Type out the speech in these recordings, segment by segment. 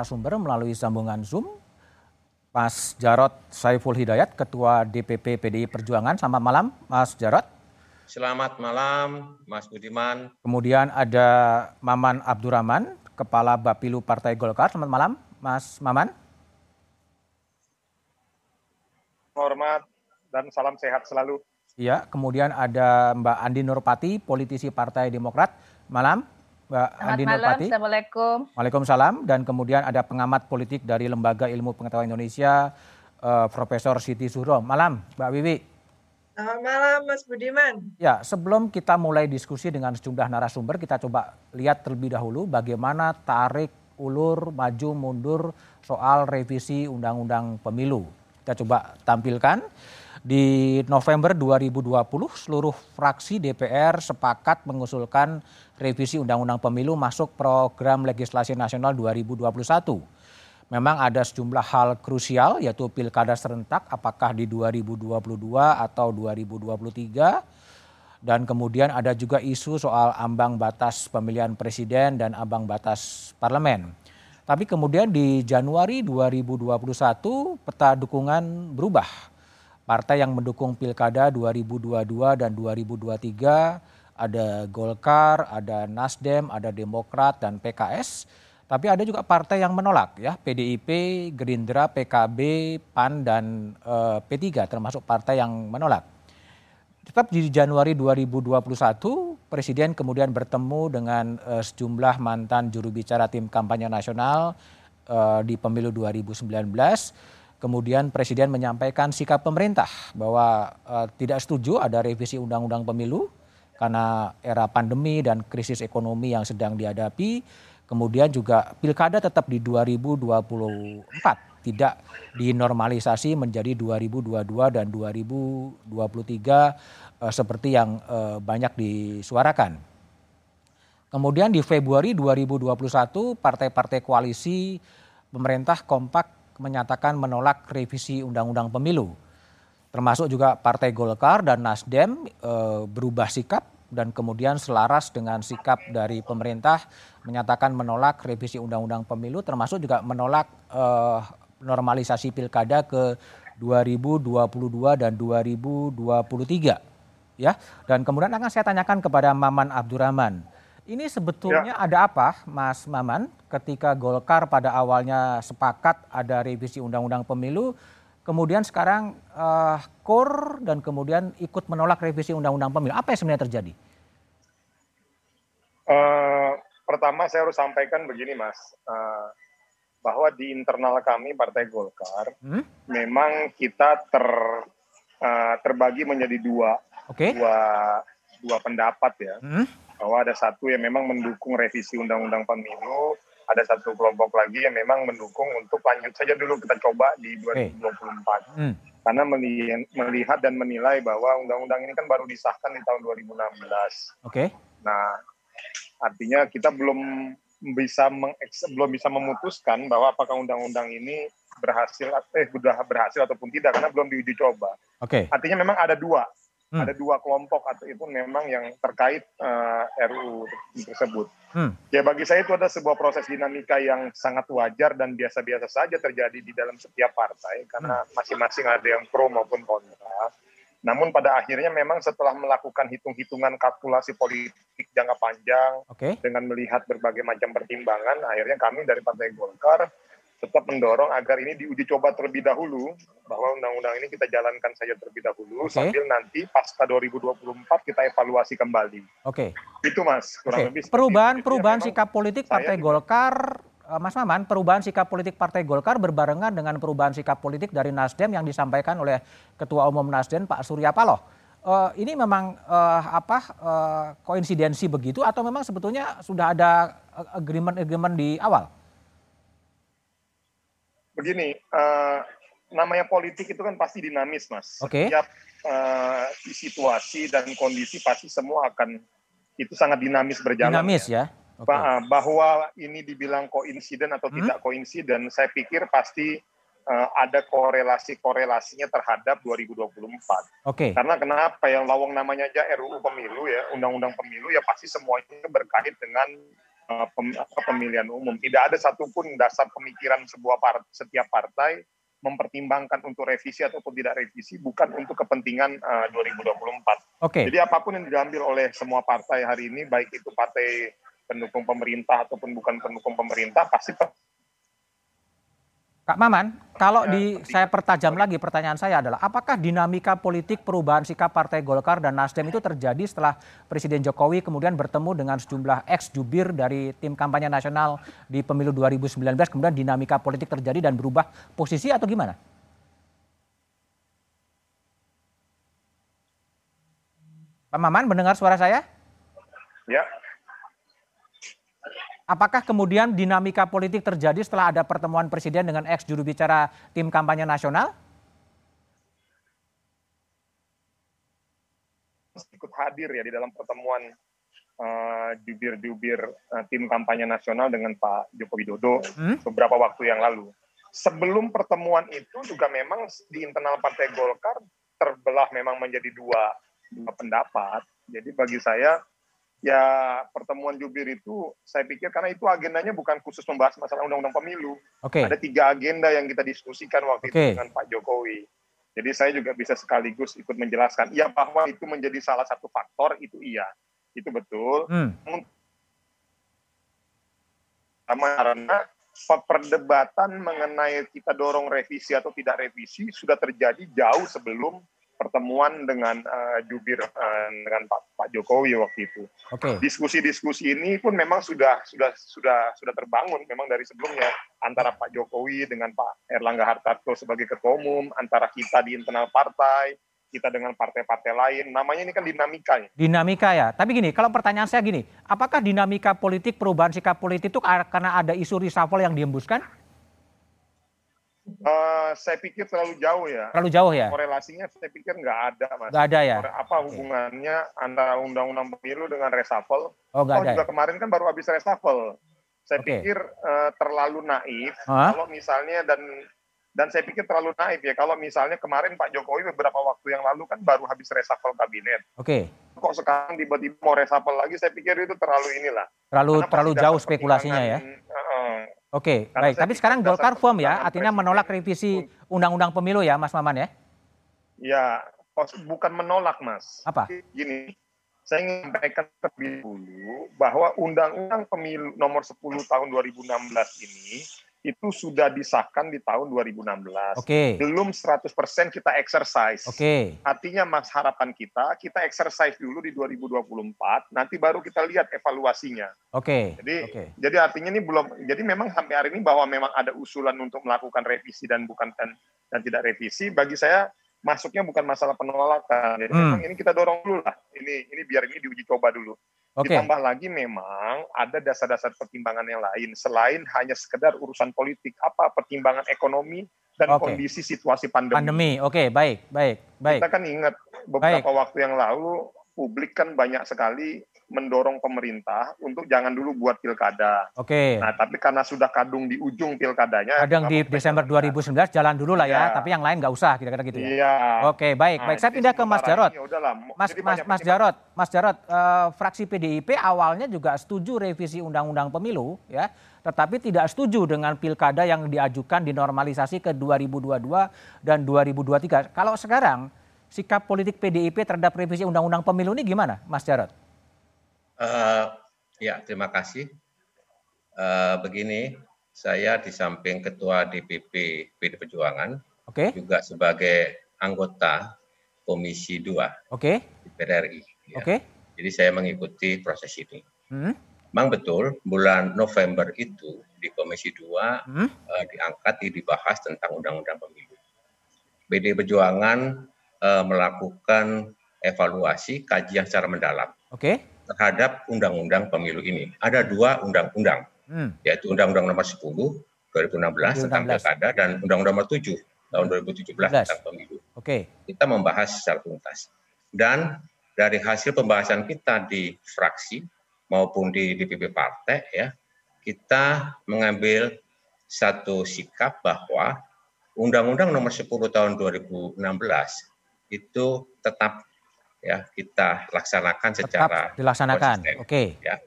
narasumber melalui sambungan Zoom. Mas Jarot Saiful Hidayat, Ketua DPP PDI Perjuangan. Selamat malam, Mas Jarot. Selamat malam, Mas Budiman. Kemudian ada Maman Abdurrahman, Kepala Bapilu Partai Golkar. Selamat malam, Mas Maman. Hormat dan salam sehat selalu. Iya, kemudian ada Mbak Andi Nurpati, politisi Partai Demokrat. Malam, Mbak Selamat Andi malam, Nurpati. Assalamualaikum. Waalaikumsalam. Dan kemudian ada pengamat politik dari Lembaga Ilmu Pengetahuan Indonesia, eh, Profesor Siti Suro. Malam, Mbak Wiwi. Selamat malam Mas Budiman. Ya, sebelum kita mulai diskusi dengan sejumlah narasumber, kita coba lihat terlebih dahulu bagaimana tarik ulur maju mundur soal revisi Undang-Undang Pemilu. Kita coba tampilkan. Di November 2020, seluruh fraksi DPR sepakat mengusulkan revisi Undang-Undang Pemilu masuk program legislasi nasional 2021 memang ada sejumlah hal krusial yaitu pilkada serentak apakah di 2022 atau 2023 dan kemudian ada juga isu soal ambang batas pemilihan presiden dan ambang batas parlemen. Tapi kemudian di Januari 2021 peta dukungan berubah. Partai yang mendukung pilkada 2022 dan 2023 ada Golkar, ada Nasdem, ada Demokrat dan PKS tapi ada juga partai yang menolak ya, PDIP, Gerindra, PKB, PAN dan eh, P3 termasuk partai yang menolak. Tetap di Januari 2021 Presiden kemudian bertemu dengan eh, sejumlah mantan juru bicara tim kampanye nasional eh, di pemilu 2019. Kemudian Presiden menyampaikan sikap pemerintah bahwa eh, tidak setuju ada revisi Undang-Undang Pemilu karena era pandemi dan krisis ekonomi yang sedang dihadapi Kemudian juga pilkada tetap di 2024, tidak dinormalisasi menjadi 2022 dan 2023 eh, seperti yang eh, banyak disuarakan. Kemudian di Februari 2021 partai-partai koalisi pemerintah kompak menyatakan menolak revisi Undang-Undang Pemilu. Termasuk juga Partai Golkar dan Nasdem eh, berubah sikap dan kemudian selaras dengan sikap dari pemerintah menyatakan menolak revisi undang-undang pemilu termasuk juga menolak uh, normalisasi pilkada ke 2022 dan 2023 ya dan kemudian akan saya tanyakan kepada Maman Abdurrahman ini sebetulnya ya. ada apa Mas Maman ketika Golkar pada awalnya sepakat ada revisi undang-undang pemilu kemudian sekarang uh, dan kemudian ikut menolak revisi undang-undang pemilu. Apa yang sebenarnya terjadi? Uh, pertama saya harus sampaikan begini mas, uh, bahwa di internal kami Partai Golkar hmm? memang kita ter uh, terbagi menjadi dua, okay. dua dua pendapat ya. Hmm? Bahwa ada satu yang memang mendukung revisi undang-undang pemilu, ada satu kelompok lagi yang memang mendukung untuk lanjut saja dulu kita coba di 2024. Okay. Hmm. Karena melihat dan menilai bahwa undang-undang ini kan baru disahkan di tahun 2016. Oke. Okay. Nah, artinya kita belum bisa belum bisa memutuskan bahwa apakah undang-undang ini berhasil eh sudah berhasil ataupun tidak karena belum diuji coba. Oke. Okay. Artinya memang ada dua hmm. ada dua kelompok atau itu memang yang terkait uh, eh, RUU tersebut. Hmm. Ya bagi saya itu ada sebuah proses dinamika yang sangat wajar dan biasa-biasa saja terjadi di dalam setiap partai karena hmm. masing-masing ada yang pro maupun kontra. Namun pada akhirnya memang setelah melakukan hitung-hitungan kalkulasi politik jangka panjang okay. dengan melihat berbagai macam pertimbangan, akhirnya kami dari Partai Golkar tetap mendorong agar ini diuji coba terlebih dahulu bahwa undang-undang ini kita jalankan saja terlebih dahulu okay. sambil nanti pasca 2024 kita evaluasi kembali. Oke. Okay. Itu Mas, kurang okay. lebih. Perubahan perubahan sikap politik Partai Golkar eh, Mas Maman, perubahan sikap politik Partai Golkar berbarengan dengan perubahan sikap politik dari Nasdem yang disampaikan oleh Ketua Umum Nasdem Pak Surya Paloh. Uh, ini memang uh, apa uh, koinsidensi begitu atau memang sebetulnya sudah ada agreement-agreement di awal? Begini, uh, namanya politik itu kan pasti dinamis, mas. Okay. Setiap uh, situasi dan kondisi pasti semua akan itu sangat dinamis berjalan. Dinamis ya. ya. Okay. Bahwa ini dibilang koinsiden atau hmm? tidak koinsiden, saya pikir pasti uh, ada korelasi-korelasinya terhadap 2024. Oke. Okay. Karena kenapa yang lawang namanya aja RUU pemilu ya, undang-undang pemilu ya pasti semuanya berkait dengan pemilihan umum. Tidak ada satupun dasar pemikiran sebuah part, setiap partai mempertimbangkan untuk revisi ataupun tidak revisi bukan untuk kepentingan uh, 2024. Oke. Okay. Jadi apa pun yang diambil oleh semua partai hari ini baik itu partai pendukung pemerintah ataupun bukan pendukung pemerintah pasti Kak Maman, kalau di saya pertajam lagi pertanyaan saya adalah apakah dinamika politik perubahan sikap Partai Golkar dan Nasdem itu terjadi setelah Presiden Jokowi kemudian bertemu dengan sejumlah ex jubir dari tim kampanye nasional di pemilu 2019 kemudian dinamika politik terjadi dan berubah posisi atau gimana? Pak Maman mendengar suara saya? Ya, Apakah kemudian dinamika politik terjadi setelah ada pertemuan presiden dengan ex juru bicara tim kampanye nasional? Ikut hadir ya di dalam pertemuan uh, jubir-jubir uh, tim kampanye nasional dengan Pak Joko Widodo hmm? beberapa waktu yang lalu. Sebelum pertemuan itu juga memang di internal Partai Golkar terbelah memang menjadi dua, dua pendapat. Jadi bagi saya ya pertemuan jubir itu saya pikir karena itu agendanya bukan khusus membahas masalah undang-undang pemilu. Okay. Ada tiga agenda yang kita diskusikan waktu okay. itu dengan Pak Jokowi. Jadi saya juga bisa sekaligus ikut menjelaskan. Ya bahwa itu menjadi salah satu faktor itu iya, itu betul. Hmm. Karena perdebatan mengenai kita dorong revisi atau tidak revisi sudah terjadi jauh sebelum pertemuan dengan uh, jubir uh, dengan Pak, Pak Jokowi waktu itu. Okay. Diskusi-diskusi ini pun memang sudah sudah sudah sudah terbangun memang dari sebelumnya antara Pak Jokowi dengan Pak Erlangga Hartarto sebagai ketua umum, antara kita di internal partai, kita dengan partai-partai lain. Namanya ini kan dinamika ya. Dinamika ya. Tapi gini, kalau pertanyaan saya gini, apakah dinamika politik perubahan sikap politik itu karena ada isu reshuffle yang diembuskan? Uh, saya pikir terlalu jauh ya. Terlalu jauh ya. Korelasinya saya pikir nggak ada mas. Nggak ada ya. Apa hubungannya okay. antara undang-undang pemilu dengan reshuffle? Oh nggak oh, ada. juga ya? kemarin kan baru habis reshuffle. Saya okay. pikir uh, terlalu naif huh? kalau misalnya dan dan saya pikir terlalu naif ya kalau misalnya kemarin Pak Jokowi beberapa waktu yang lalu kan baru habis reshuffle kabinet. Oke. Okay. Kok sekarang tiba-tiba mau reshuffle lagi? Saya pikir itu terlalu inilah. Terlalu terlalu jauh spekulasinya ya. Oke, baik. Tapi sekarang Golkar firm ya, artinya menolak revisi undang-undang pemilu ya, Mas Maman ya? Ya, bukan menolak, Mas. Apa? Gini, saya ingin sampaikan terlebih dulu bahwa undang-undang pemilu nomor 10 tahun 2016 ini itu sudah disahkan di tahun 2016. Oke. Okay. Belum 100% kita exercise. Oke. Okay. Artinya Mas harapan kita kita exercise dulu di 2024, nanti baru kita lihat evaluasinya. Oke. Okay. Jadi okay. jadi artinya ini belum jadi memang sampai hari ini bahwa memang ada usulan untuk melakukan revisi dan bukan dan, dan tidak revisi bagi saya masuknya bukan masalah penolakan. Jadi hmm. memang ini kita dorong dulu lah. Ini ini biar ini diuji coba dulu. Okay. Ditambah lagi memang ada dasar-dasar pertimbangan yang lain selain hanya sekedar urusan politik. Apa pertimbangan ekonomi dan okay. kondisi situasi pandemi. Pandemi, oke, okay, baik, baik, baik. Kita kan ingat beberapa baik. waktu yang lalu publik kan banyak sekali mendorong pemerintah untuk jangan dulu buat pilkada. Oke. Nah, tapi karena sudah kadung di ujung pilkadanya. Kadang di Desember 2019 jalan dulu lah ya, ya. tapi yang lain nggak usah kira-kira gitu ya. Iya. Oke, baik, nah, baik. Saya pindah ke Mas Jarot. Mas Mas Mas Jarot, Mas Jarot, uh, fraksi PDIP awalnya juga setuju revisi undang-undang pemilu ya, tetapi tidak setuju dengan pilkada yang diajukan dinormalisasi ke 2022 dan 2023. Kalau sekarang sikap politik PDIP terhadap revisi undang-undang pemilu ini gimana, Mas Jarot? Uh, ya, terima kasih. Uh, begini, saya di samping Ketua DPP PD Perjuangan, okay. juga sebagai anggota Komisi 2 okay. DPR RI. Ya. Okay. Jadi saya mengikuti proses ini. Hmm. Memang betul, bulan November itu di Komisi 2 hmm. uh, diangkat, dibahas tentang Undang-Undang Pemilu. PD Perjuangan uh, melakukan evaluasi kajian secara mendalam. Oke. Okay terhadap undang-undang pemilu ini. Ada dua undang-undang, hmm. yaitu Undang-Undang Nomor 10 2016 tentang pilkada dan Undang-Undang Nomor 7 tahun 2017 tentang pemilu. Oke. Okay. Kita membahas secara tuntas. Dan dari hasil pembahasan kita di fraksi maupun di DPP partai ya, kita mengambil satu sikap bahwa Undang-Undang Nomor 10 tahun 2016 itu tetap ya kita laksanakan secara Tetap dilaksanakan. Oke. Okay. Ya.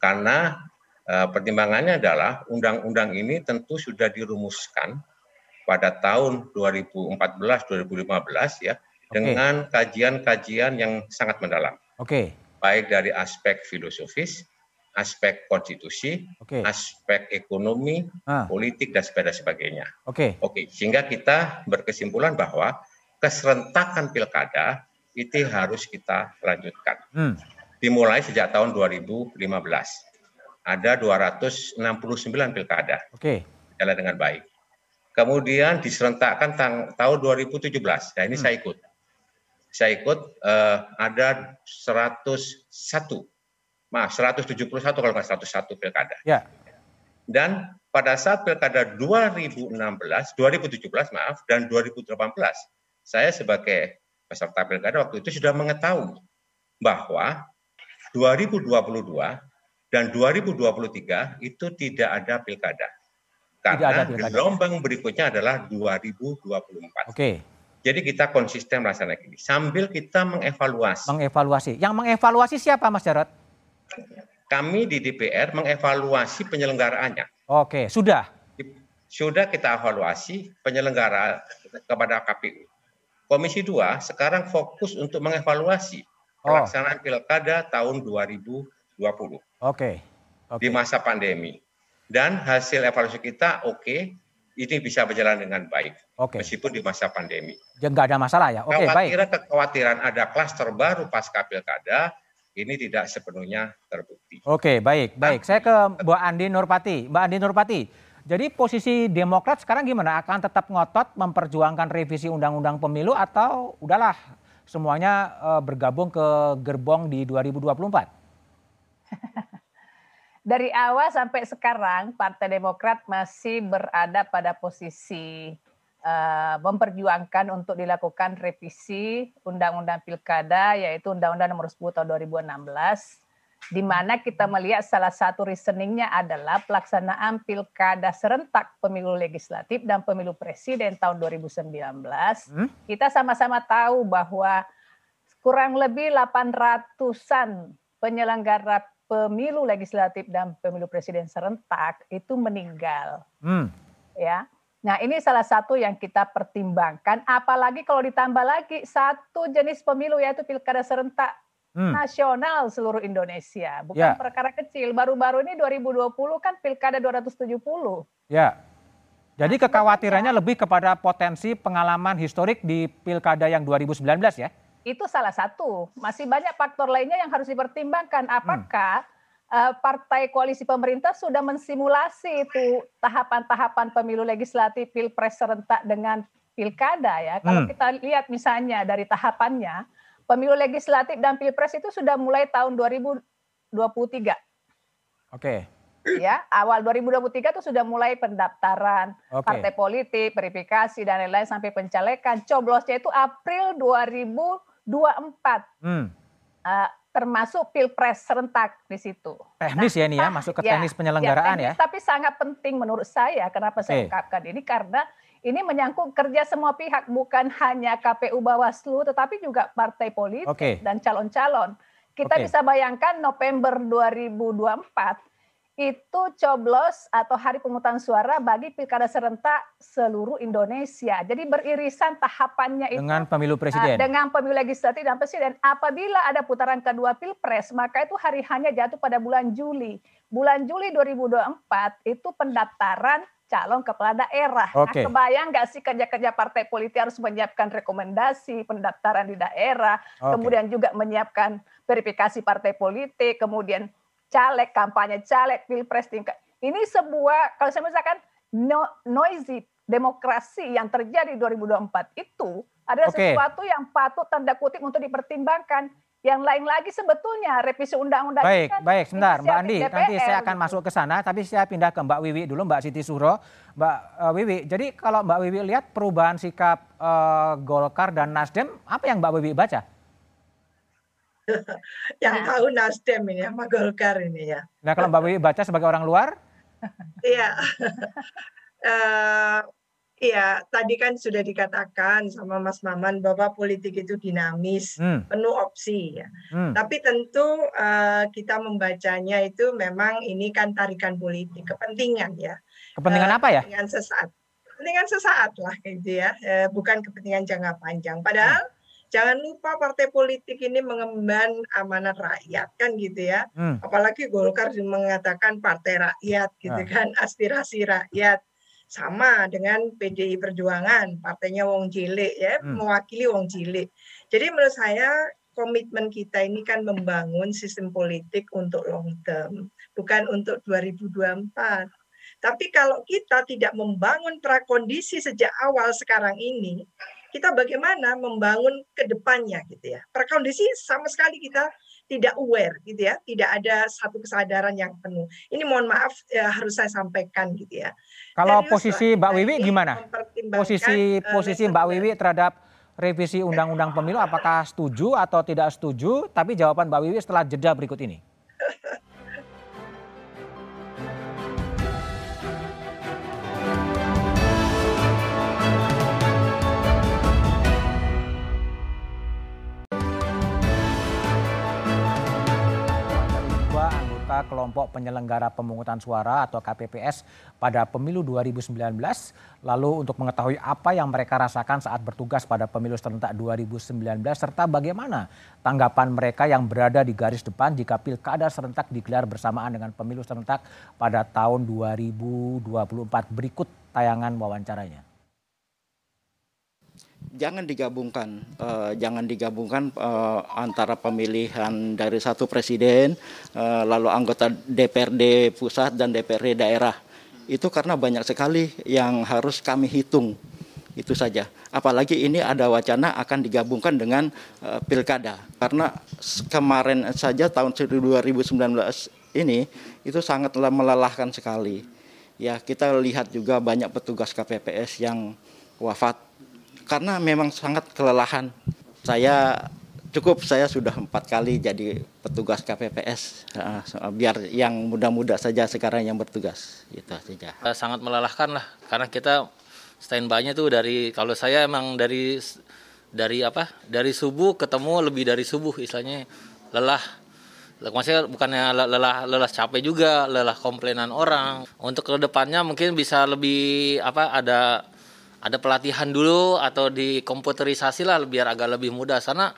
Karena uh, pertimbangannya adalah undang-undang ini tentu sudah dirumuskan pada tahun 2014-2015 ya okay. dengan kajian-kajian yang sangat mendalam. Oke. Okay. Baik dari aspek filosofis, aspek konstitusi, okay. aspek ekonomi, ah. politik dan sebagainya. Oke. Okay. Oke, okay. sehingga kita berkesimpulan bahwa keserentakan pilkada itu harus kita lanjutkan. Hmm. Dimulai sejak tahun 2015. Ada 269 pilkada. Oke. Okay. Jalan dengan baik. Kemudian diserentakkan tahun 2017. Nah, ini hmm. saya ikut. Saya ikut uh, ada 101 maaf 171 kalau nggak 101 pilkada. Ya. Dan pada saat pilkada 2016, 2017 maaf dan 2018, saya sebagai peserta pilkada waktu itu sudah mengetahui bahwa 2022 dan 2023 itu tidak ada pilkada. Karena gelombang berikutnya adalah 2024. Oke. Jadi kita konsisten melaksanakan ini sambil kita mengevaluasi. Mengevaluasi. Yang mengevaluasi siapa Mas Jarot? Kami di DPR mengevaluasi penyelenggaraannya. Oke, sudah. Sudah kita evaluasi penyelenggara kepada KPU. Komisi 2 sekarang fokus untuk mengevaluasi oh. pelaksanaan pilkada tahun 2020. Oke. Okay. Di masa pandemi. Dan hasil evaluasi kita oke, okay, ini bisa berjalan dengan baik. Okay. Meskipun di masa pandemi. Ya nggak ada masalah ya. Oke, okay, baik. Kekhawatiran ada klaster baru pasca pilkada ini tidak sepenuhnya terbukti. Oke, baik, baik. Saya ke Mbak Andi Nurpati. Mbak Andi Nurpati, jadi posisi Demokrat sekarang gimana? Akan tetap ngotot memperjuangkan revisi Undang-Undang Pemilu atau udahlah semuanya uh, bergabung ke gerbong di 2024? Dari awal sampai sekarang Partai Demokrat masih berada pada posisi uh, memperjuangkan untuk dilakukan revisi Undang-Undang Pilkada yaitu Undang-Undang Nomor 10 Tahun 2016 di mana kita melihat salah satu reasoningnya adalah pelaksanaan pilkada serentak pemilu legislatif dan pemilu presiden tahun 2019. Hmm? Kita sama-sama tahu bahwa kurang lebih 800-an penyelenggara pemilu legislatif dan pemilu presiden serentak itu meninggal. Hmm. Ya. Nah, ini salah satu yang kita pertimbangkan. Apalagi kalau ditambah lagi satu jenis pemilu yaitu pilkada serentak hmm. nasional seluruh Indonesia. Bukan ya. perkara kecil. Baru-baru ini 2020 kan pilkada 270. Ya. Jadi nah, kekhawatirannya lebih kepada potensi pengalaman historik di pilkada yang 2019 ya? Itu salah satu. Masih banyak faktor lainnya yang harus dipertimbangkan. Apakah hmm uh, partai koalisi pemerintah sudah mensimulasi itu tahapan-tahapan pemilu legislatif, pilpres serentak dengan pilkada ya. Kalau hmm. kita lihat misalnya dari tahapannya, pemilu legislatif dan pilpres itu sudah mulai tahun 2023. Oke. Okay. Ya, awal 2023 itu sudah mulai pendaftaran okay. partai politik, verifikasi dan lain-lain sampai pencalekan. Coblosnya itu April 2024. Hmm. Uh, termasuk pilpres serentak di situ. Teknis nah, ya ini ya, masuk ke ya, teknis penyelenggaraan ya. Teknis, ya. Tapi sangat penting menurut saya. Kenapa okay. saya ungkapkan ini? Karena ini menyangkut kerja semua pihak, bukan hanya KPU Bawaslu, tetapi juga partai politik okay. dan calon-calon. Kita okay. bisa bayangkan November 2024 itu coblos atau hari pemungutan suara bagi pilkada serentak seluruh Indonesia. Jadi beririsan tahapannya itu dengan pemilu presiden. Uh, dengan pemilu legislatif dan presiden. Apabila ada putaran kedua pilpres, maka itu hari hanya jatuh pada bulan Juli. Bulan Juli 2024 itu pendaftaran calon kepala daerah. Okay. Nah, kebayang nggak sih kerja-kerja partai politik harus menyiapkan rekomendasi pendaftaran di daerah, okay. kemudian juga menyiapkan verifikasi partai politik, kemudian caleg, kampanye caleg, pilpres tingkat. Ini sebuah, kalau saya misalkan no, noisy demokrasi yang terjadi 2024 itu adalah okay. sesuatu yang patut tanda kutip untuk dipertimbangkan. Yang lain lagi sebetulnya revisi undang-undang. Baik, kan baik, sebentar Mbak Andi, DPR, nanti saya akan gitu. masuk ke sana, tapi saya pindah ke Mbak Wiwi dulu, Mbak Siti Suro. Mbak uh, Wiwi, jadi kalau Mbak Wiwi lihat perubahan sikap uh, Golkar dan Nasdem, apa yang Mbak Wiwi baca? yang nah. tahu Nasdem ini sama Golkar ini ya. Nah kalau Mbak Wiwi baca sebagai orang luar? Iya. uh, Iya, tadi kan sudah dikatakan sama Mas Maman bahwa politik itu dinamis, hmm. penuh opsi ya. Hmm. Tapi tentu uh, kita membacanya itu memang ini kan tarikan politik, kepentingan ya. Kepentingan uh, apa ya? Kepentingan sesaat. Kepentingan sesaat lah gitu ya, uh, bukan kepentingan jangka panjang. Padahal hmm. Jangan lupa partai politik ini mengemban amanat rakyat kan gitu ya. Hmm. Apalagi Golkar mengatakan partai rakyat gitu hmm. kan, aspirasi rakyat sama dengan PDI Perjuangan, partainya Wong Cilik ya, hmm. mewakili Wong Cilik. Jadi menurut saya komitmen kita ini kan membangun sistem politik untuk long term, bukan untuk 2024. Tapi kalau kita tidak membangun prakondisi sejak awal sekarang ini, kita bagaimana membangun ke depannya gitu ya. Prakondisi sama sekali kita tidak aware gitu ya, tidak ada satu kesadaran yang penuh. Ini mohon maaf ya, harus saya sampaikan gitu ya. Kalau Serius, posisi Mbak Wiwi gimana? Posisi uh, posisi Mbak Wiwi terhadap revisi Undang-Undang Pemilu apakah setuju atau tidak setuju? Tapi jawaban Mbak Wiwi setelah jeda berikut ini. Kelompok penyelenggara pemungutan suara atau KPPS pada pemilu 2019. Lalu untuk mengetahui apa yang mereka rasakan saat bertugas pada pemilu serentak 2019 serta bagaimana tanggapan mereka yang berada di garis depan jika pilkada serentak digelar bersamaan dengan pemilu serentak pada tahun 2024. Berikut tayangan wawancaranya jangan digabungkan, uh, jangan digabungkan uh, antara pemilihan dari satu presiden, uh, lalu anggota DPRD pusat dan DPRD daerah. Itu karena banyak sekali yang harus kami hitung. Itu saja. Apalagi ini ada wacana akan digabungkan dengan uh, pilkada. Karena kemarin saja tahun 2019 ini itu sangatlah melelahkan sekali. Ya, kita lihat juga banyak petugas KPPS yang wafat karena memang sangat kelelahan. Saya cukup saya sudah empat kali jadi petugas KPPS biar yang muda-muda saja sekarang yang bertugas. Itu saja sangat melelahkan lah karena kita standby-nya tuh dari kalau saya emang dari dari apa? Dari subuh ketemu lebih dari subuh istilahnya lelah. Maksudnya bukannya lelah lelah capek juga lelah komplainan orang. Untuk ke depannya mungkin bisa lebih apa ada ada pelatihan dulu atau di komputerisasi lah biar agak lebih mudah. Karena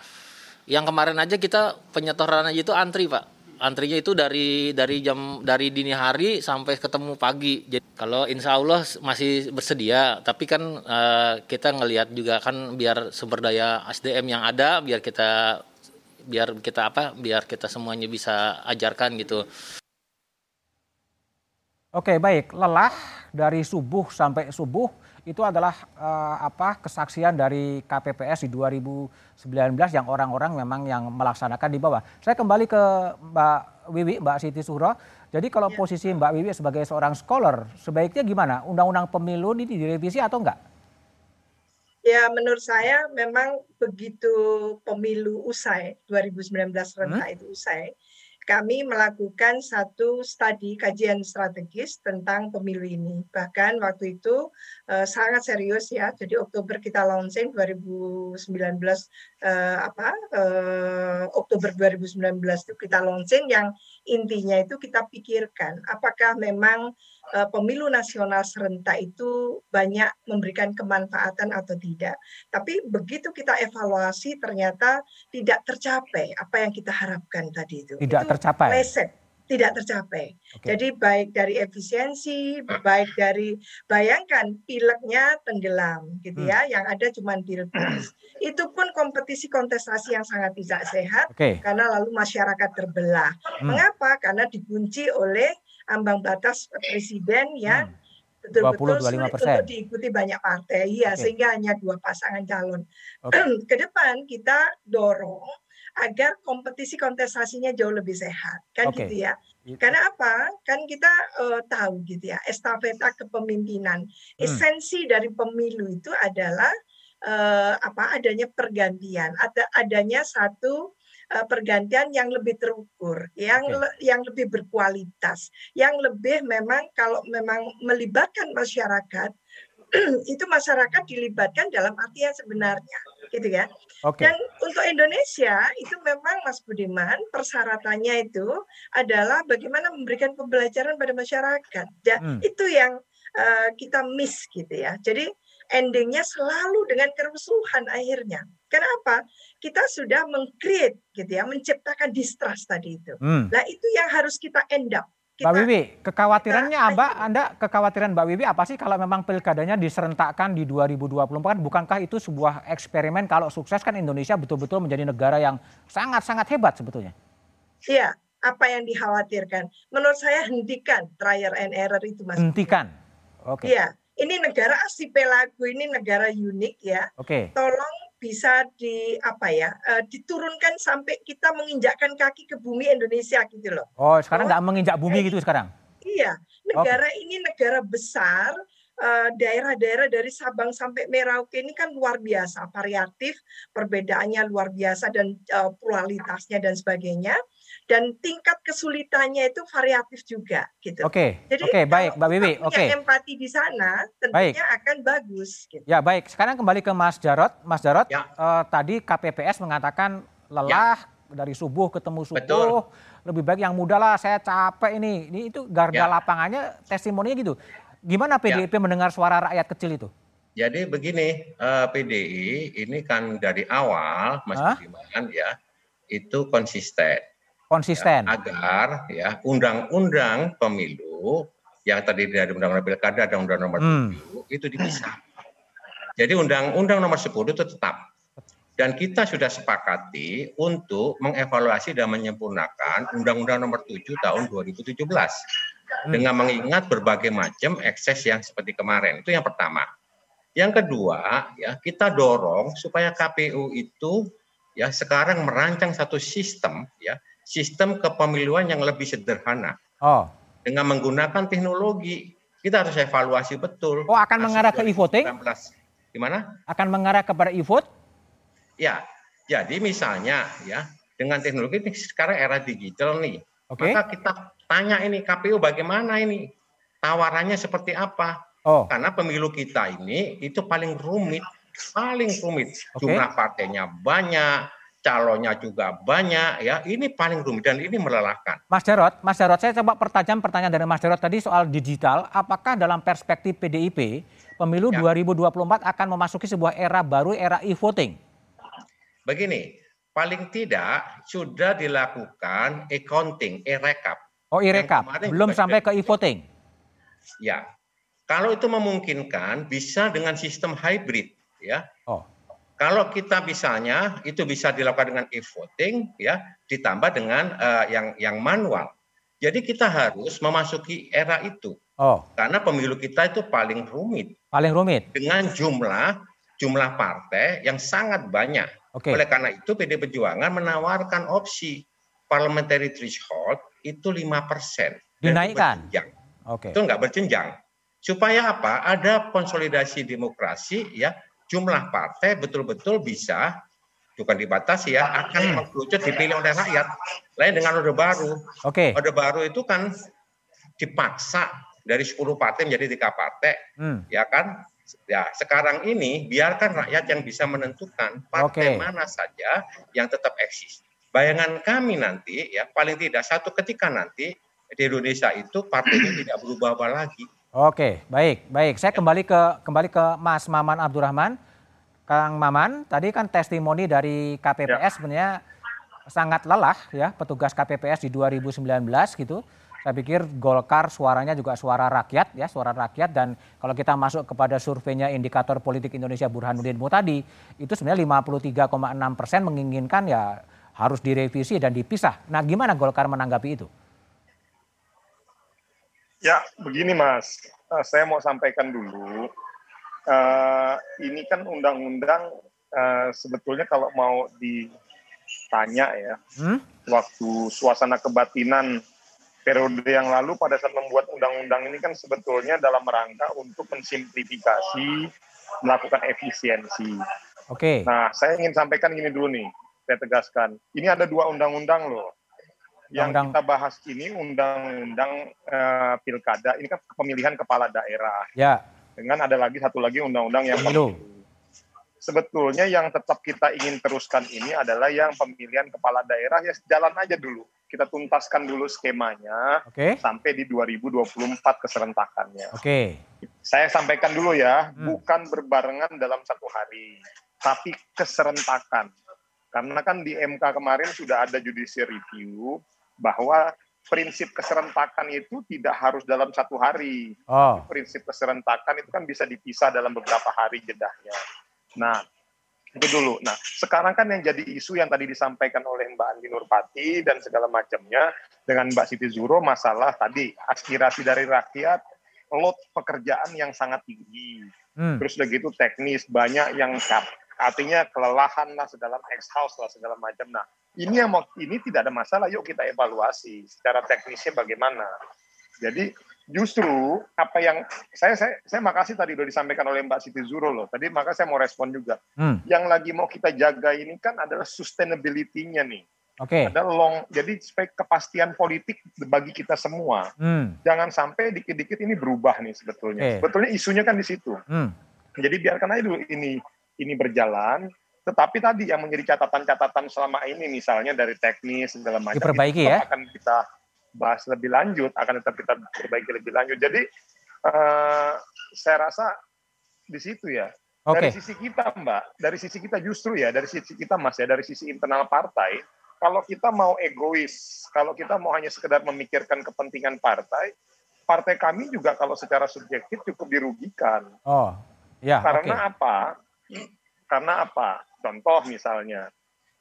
yang kemarin aja kita penyetoran aja itu antri pak. Antrinya itu dari dari jam dari dini hari sampai ketemu pagi. Jadi kalau insya Allah masih bersedia tapi kan uh, kita ngelihat juga kan biar sumber daya SDM yang ada biar kita biar kita apa biar kita semuanya bisa ajarkan gitu. Oke baik. Lelah dari subuh sampai subuh itu adalah uh, apa kesaksian dari KPPS di 2019 yang orang-orang memang yang melaksanakan di bawah. Saya kembali ke Mbak Wiwi, Mbak Siti Suhro. Jadi kalau ya. posisi Mbak Wiwi sebagai seorang scholar, sebaiknya gimana? Undang-undang pemilu ini direvisi atau enggak? Ya, menurut saya memang begitu pemilu usai 2019 rentak hmm? itu usai, kami melakukan satu studi kajian strategis tentang pemilu ini. Bahkan waktu itu uh, sangat serius ya. Jadi Oktober kita launching 2019 uh, eh, apa uh, Oktober 2019 itu kita launching yang intinya itu kita pikirkan apakah memang uh, pemilu nasional serentak itu banyak memberikan kemanfaatan atau tidak. Tapi begitu kita evaluasi ternyata tidak tercapai apa yang kita harapkan tadi itu. Tidak itu tercapai. Leset tidak tercapai. Okay. Jadi baik dari efisiensi, baik dari bayangkan pileknya tenggelam gitu hmm. ya, yang ada cuma pilpres. Itu pun kompetisi kontestasi yang sangat tidak sehat okay. karena lalu masyarakat terbelah. Hmm. Mengapa? Karena dikunci oleh ambang batas presiden yang hmm. betul-betul sulit untuk diikuti banyak partai, ya okay. sehingga hanya dua pasangan calon. Okay. Ke depan kita dorong agar kompetisi kontestasinya jauh lebih sehat kan okay. gitu ya gitu. karena apa kan kita uh, tahu gitu ya estafeta kepemimpinan hmm. esensi dari pemilu itu adalah uh, apa adanya pergantian ada adanya satu uh, pergantian yang lebih terukur yang okay. le, yang lebih berkualitas yang lebih memang kalau memang melibatkan masyarakat itu masyarakat dilibatkan dalam arti yang sebenarnya, gitu ya. Okay. Dan untuk Indonesia itu memang Mas Budiman persyaratannya itu adalah bagaimana memberikan pembelajaran pada masyarakat. Ya, hmm. Itu yang uh, kita miss gitu ya. Jadi endingnya selalu dengan kerusuhan akhirnya. Kenapa? Kita sudah mengcreate gitu ya, menciptakan distrust tadi itu. Hmm. Nah itu yang harus kita end up. Kita, Mbak Wiwi, kekhawatirannya kita, Mbak, Anda kekhawatiran Mbak Wiwi apa sih kalau memang pilkadanya diserentakkan di 2024? Bukankah itu sebuah eksperimen kalau sukses kan Indonesia betul-betul menjadi negara yang sangat-sangat hebat sebetulnya? Iya, apa yang dikhawatirkan? Menurut saya hentikan trial and error itu Mas. Hentikan? Oke. Okay. Iya, ini negara archipelago ini negara unik ya. Oke. Okay. Tolong bisa di apa ya uh, diturunkan sampai kita menginjakkan kaki ke bumi Indonesia gitu loh. Oh sekarang nggak menginjak bumi gitu sekarang? Iya, negara okay. ini negara besar, eh, daerah-daerah dari Sabang sampai Merauke ini kan luar biasa variatif, perbedaannya luar biasa dan uh, pluralitasnya dan sebagainya dan tingkat kesulitannya itu variatif juga gitu. Oke. Okay. Jadi okay, baik Mbak Wiwi. Oke. Okay. empati di sana tentunya baik. akan bagus gitu. Ya, baik. Sekarang kembali ke Mas Jarot. Mas Jarot, ya. uh, tadi KPPS mengatakan lelah ya. dari subuh ketemu subuh. Betul. Lebih baik yang muda lah, saya capek ini. Ini itu garda ya. lapangannya testimoninya gitu. Gimana PDIP ya. mendengar suara rakyat kecil itu? Jadi begini, uh, eh, PDI ini kan dari awal Mas Budiman ya itu konsisten konsisten ya, agar ya undang-undang pemilu yang tadi dari undang-undang pilkada dan undang-undang nomor hmm. 7 itu dipisah. Jadi undang-undang nomor 10 itu tetap. Dan kita sudah sepakati untuk mengevaluasi dan menyempurnakan undang-undang nomor 7 tahun 2017 hmm. dengan mengingat berbagai macam ekses yang seperti kemarin. Itu yang pertama. Yang kedua, ya kita dorong supaya KPU itu ya sekarang merancang satu sistem ya sistem kepemiluan yang lebih sederhana. Oh. Dengan menggunakan teknologi, kita harus evaluasi betul. Oh, akan mengarah ke e-voting? Gimana? Akan mengarah kepada e-vote? Ya. Jadi misalnya ya, dengan teknologi ini sekarang era digital nih. Okay. Maka kita tanya ini KPU bagaimana ini? Tawarannya seperti apa? Oh. Karena pemilu kita ini itu paling rumit, paling rumit. Okay. Jumlah partainya banyak, calonnya juga banyak ya ini paling rumit dan ini melelahkan. Mas Jarot, Mas Jarot saya coba pertajam pertanyaan dari Mas Jarot tadi soal digital, apakah dalam perspektif PDIP pemilu ya. 2024 akan memasuki sebuah era baru era e-voting? Begini, paling tidak sudah dilakukan e-counting, e-rekap. Oh, e-rekap. Belum sampai ke e-voting. Ya. Kalau itu memungkinkan bisa dengan sistem hybrid ya. Oh kalau kita misalnya itu bisa dilakukan dengan e-voting ya, ditambah dengan uh, yang yang manual. Jadi kita harus memasuki era itu. Oh. Karena pemilu kita itu paling rumit. Paling rumit. Dengan jumlah jumlah partai yang sangat banyak. Okay. Oleh karena itu PD Perjuangan menawarkan opsi parliamentary threshold itu lima persen. Dinaikkan. Oke. Okay. Itu enggak berjenjang. Supaya apa? Ada konsolidasi demokrasi ya jumlah partai betul-betul bisa bukan dibatasi ya akan hmm. mengerucut dipilih oleh rakyat. Lain dengan orde baru. Oke. Okay. Orde baru itu kan dipaksa dari 10 partai menjadi tiga partai, hmm. ya kan? Ya sekarang ini biarkan rakyat yang bisa menentukan partai okay. mana saja yang tetap eksis. Bayangan kami nanti ya paling tidak satu ketika nanti di Indonesia itu partainya tidak berubah lagi. Oke, baik, baik. Saya kembali ke kembali ke Mas Maman Abdurrahman. Kang Maman, tadi kan testimoni dari KPPS ya. sebenarnya sangat lelah ya petugas KPPS di 2019 gitu. Saya pikir Golkar suaranya juga suara rakyat ya, suara rakyat dan kalau kita masuk kepada surveinya indikator politik Indonesia Burhanuddin Mutadi itu sebenarnya 53,6 persen menginginkan ya harus direvisi dan dipisah. Nah gimana Golkar menanggapi itu? Ya, begini Mas, uh, saya mau sampaikan dulu. Uh, ini kan undang-undang uh, sebetulnya kalau mau ditanya ya, hmm? waktu suasana kebatinan periode yang lalu pada saat membuat undang-undang ini kan sebetulnya dalam rangka untuk mensimplifikasi, melakukan efisiensi. Oke. Okay. Nah, saya ingin sampaikan gini dulu nih, saya tegaskan. Ini ada dua undang-undang loh yang undang. kita bahas ini undang-undang uh, pilkada ini kan pemilihan kepala daerah. Ya. dengan ada lagi satu lagi undang-undang yang pemilu. Sebetulnya yang tetap kita ingin teruskan ini adalah yang pemilihan kepala daerah ya jalan aja dulu. Kita tuntaskan dulu skemanya okay. sampai di 2024 keserentakannya. Oke. Okay. Saya sampaikan dulu ya, hmm. bukan berbarengan dalam satu hari, tapi keserentakan. Karena kan di MK kemarin sudah ada judicial review bahwa prinsip keserentakan itu tidak harus dalam satu hari. Oh. Prinsip keserentakan itu kan bisa dipisah dalam beberapa hari jedahnya. Nah, itu dulu. Nah, sekarang kan yang jadi isu yang tadi disampaikan oleh Mbak Andi Nurpati dan segala macamnya dengan Mbak Siti Zuro masalah tadi aspirasi dari rakyat, load pekerjaan yang sangat tinggi. Hmm. Terus begitu teknis, banyak yang artinya kelelahan lah sedalam ex house lah segala macam. Nah, ini yang mau ini tidak ada masalah. Yuk kita evaluasi secara teknisnya bagaimana. Jadi justru apa yang saya saya saya makasih tadi udah disampaikan oleh Mbak Siti Zuro loh. Tadi maka saya mau respon juga. Hmm. Yang lagi mau kita jaga ini kan adalah sustainability-nya nih. Oke. Okay. Ada long, jadi spek kepastian politik bagi kita semua. Hmm. Jangan sampai dikit-dikit ini berubah nih sebetulnya. Okay. Sebetulnya isunya kan di situ. Hmm. Jadi biarkan aja dulu ini ini berjalan. Tetapi tadi yang menjadi catatan-catatan selama ini misalnya dari teknis segala macam diperbaiki ya akan kita bahas lebih lanjut, akan tetap kita perbaiki lebih lanjut. Jadi uh, saya rasa di situ ya. Okay. Dari sisi kita Mbak, dari sisi kita justru ya, dari sisi kita Mas ya, dari sisi internal partai, kalau kita mau egois, kalau kita mau hanya sekedar memikirkan kepentingan partai, partai kami juga kalau secara subjektif cukup dirugikan. Oh, ya. Karena okay. apa? Karena apa? Contoh misalnya,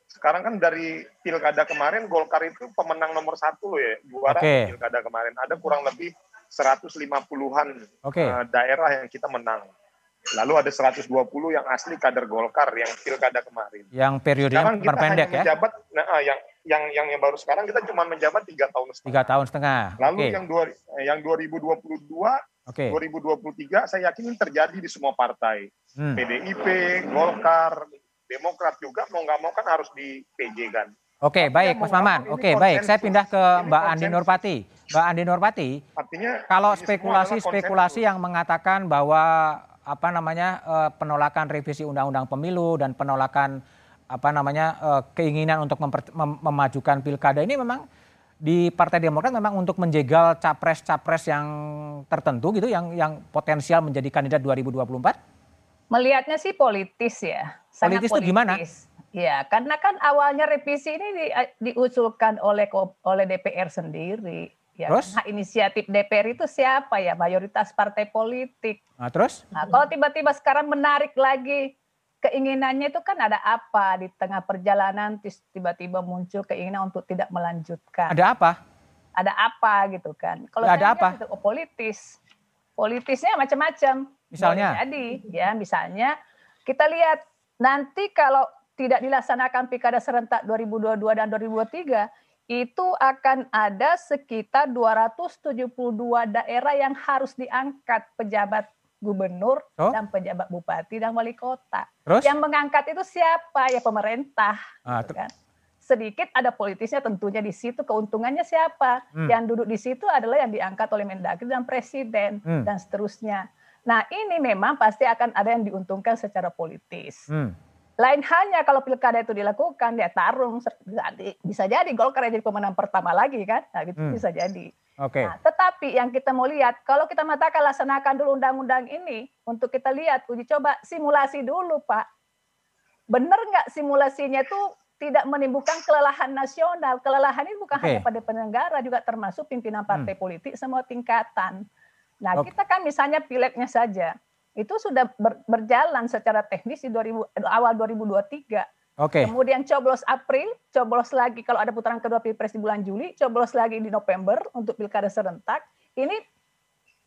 sekarang kan dari pilkada kemarin Golkar itu pemenang nomor satu ya, juara okay. pilkada kemarin. Ada kurang lebih 150-an okay. uh, eh, daerah yang kita menang. Lalu ada 120 yang asli kader Golkar yang pilkada kemarin. Yang periode yang pendek ya? Menjabat, nah, ah, yang yang yang yang baru sekarang kita cuma menjabat tiga tahun setengah. Tiga tahun setengah. Lalu okay. yang dua yang 2022 Okay. 2023 saya yakin ini terjadi di semua partai. Hmm. PDIP, Golkar, Demokrat juga mau nggak mau kan harus di PJ kan. Oke, okay, baik Mas Maman. Oke, okay, baik. Saya pindah ke Mbak Andi Nurpati. Mbak Andi Nurpati, artinya kalau spekulasi-spekulasi yang mengatakan bahwa apa namanya eh, penolakan revisi undang-undang pemilu dan penolakan apa namanya eh, keinginan untuk memper, mem, memajukan pilkada ini memang di Partai Demokrat memang untuk menjegal capres-capres yang tertentu gitu yang yang potensial menjadi kandidat 2024? Melihatnya sih politis ya. Sangat politis, politis. itu gimana? Ya, karena kan awalnya revisi ini di, diusulkan oleh oleh DPR sendiri. Ya, terus? Hak inisiatif DPR itu siapa ya? Mayoritas partai politik. Nah, terus? Nah, kalau tiba-tiba sekarang menarik lagi keinginannya itu kan ada apa di tengah perjalanan tiba-tiba muncul keinginan untuk tidak melanjutkan. Ada apa? Ada apa gitu kan? Kalau ada apa? Itu, oh, politis. Politisnya macam-macam. Misalnya? Jadi ya misalnya kita lihat nanti kalau tidak dilaksanakan pilkada serentak 2022 dan 2023 itu akan ada sekitar 272 daerah yang harus diangkat pejabat gubernur oh? dan pejabat bupati dan wali kota. Terus? Yang mengangkat itu siapa? Ya pemerintah. Ah, gitu kan. Sedikit ada politisnya tentunya di situ. Keuntungannya siapa? Hmm. Yang duduk di situ adalah yang diangkat oleh Mendagri dan presiden hmm. dan seterusnya. Nah ini memang pasti akan ada yang diuntungkan secara politis. Hmm. Lain hanya kalau pilkada itu dilakukan, dia tarung bisa jadi Golkar jadi pemenang pertama lagi kan, nah, gitu hmm. bisa jadi. Oke. Okay. Nah, tetapi yang kita mau lihat, kalau kita mengatakan laksanakan dulu undang-undang ini untuk kita lihat uji coba simulasi dulu, Pak. Benar nggak simulasinya itu tidak menimbulkan kelelahan nasional? Kelelahan ini bukan okay. hanya pada penyelenggara, juga termasuk pimpinan partai hmm. politik semua tingkatan. Nah, okay. kita kan misalnya pileknya saja itu sudah ber, berjalan secara teknis di 2000, awal 2023 Oke. Okay. Kemudian coblos April, coblos lagi kalau ada putaran kedua Pilpres di bulan Juli, coblos lagi di November untuk pilkada serentak. Ini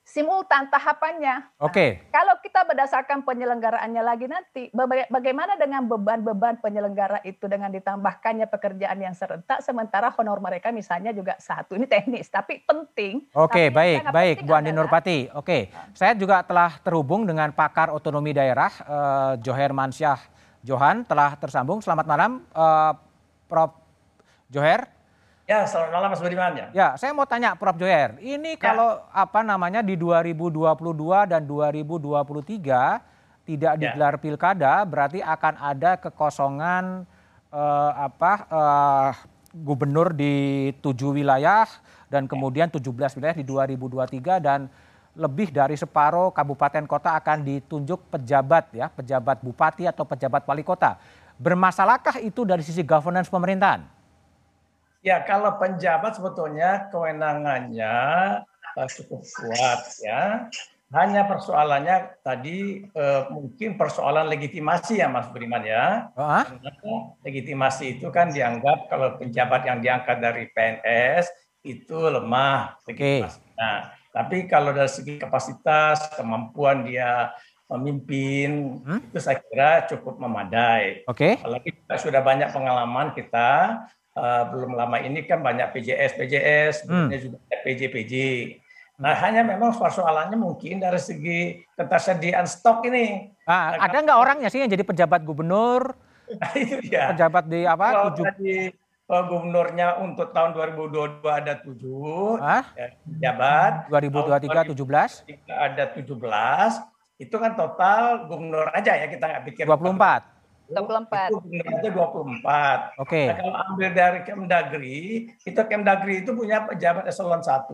simultan tahapannya. Oke. Okay. Nah, kalau kita berdasarkan penyelenggaraannya lagi nanti, bagaimana dengan beban-beban penyelenggara itu dengan ditambahkannya pekerjaan yang serentak, sementara honor mereka misalnya juga satu. Ini teknis, tapi penting. Oke, okay, baik, baik, Bu Andi Nurpati. Oke, okay. saya juga telah terhubung dengan pakar otonomi daerah, uh, Joher Mansyah Johan telah tersambung. Selamat malam, uh, Prof. Joher. Ya, selamat malam Mas Budiman ya. Ya, saya mau tanya Prof Joyer, ini ya. kalau apa namanya di 2022 dan 2023 tidak ya. digelar pilkada, berarti akan ada kekosongan uh, apa uh, gubernur di tujuh wilayah dan kemudian 17 wilayah di 2023 dan lebih dari separuh kabupaten kota akan ditunjuk pejabat ya, pejabat bupati atau pejabat wali kota. Bermasalahkah itu dari sisi governance pemerintahan? Ya, kalau penjabat sebetulnya kewenangannya uh, cukup kuat ya. Hanya persoalannya tadi uh, mungkin persoalan legitimasi ya Mas Budiman ya. Uh -huh. legitimasi itu kan dianggap kalau penjabat yang diangkat dari PNS itu lemah Okay. Nah, tapi kalau dari segi kapasitas, kemampuan dia memimpin hmm? itu saya kira cukup memadai. Oke. Okay. Apalagi kita sudah banyak pengalaman kita uh, belum lama ini kan banyak PJS, PJS, hmm. juga PJ, PJ. Nah, hanya memang persoalannya mungkin dari segi ketersediaan stok ini. Nah, ada nggak orangnya sih yang jadi pejabat gubernur? Nah, itu dia. Pejabat di apa? Kalau tujuh... tadi uh, gubernurnya untuk tahun 2022 ada tujuh, ah? ya, pejabat. 2023 17? Ada 17. Itu kan total gubernur aja ya kita nggak pikir. 24. 24. Itu aja 24. Oke. Okay. Nah, kalau ambil dari Kemdagri, itu Kemdagri itu punya pejabat eselon 1,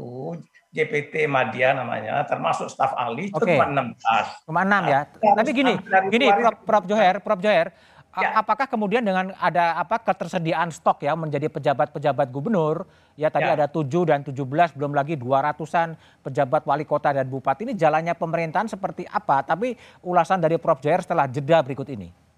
JPT Madia namanya, termasuk staf ahli itu okay. cuma 16. Cuma 6 ya. Nah, Tapi gini, gini Prof, Prof Joher, Prof Joher, ya. apakah kemudian dengan ada apa ketersediaan stok ya menjadi pejabat-pejabat gubernur, ya tadi ya. ada 7 dan 17 belum lagi 200-an pejabat wali kota dan bupati ini jalannya pemerintahan seperti apa? Tapi ulasan dari Prof Joher setelah jeda berikut ini.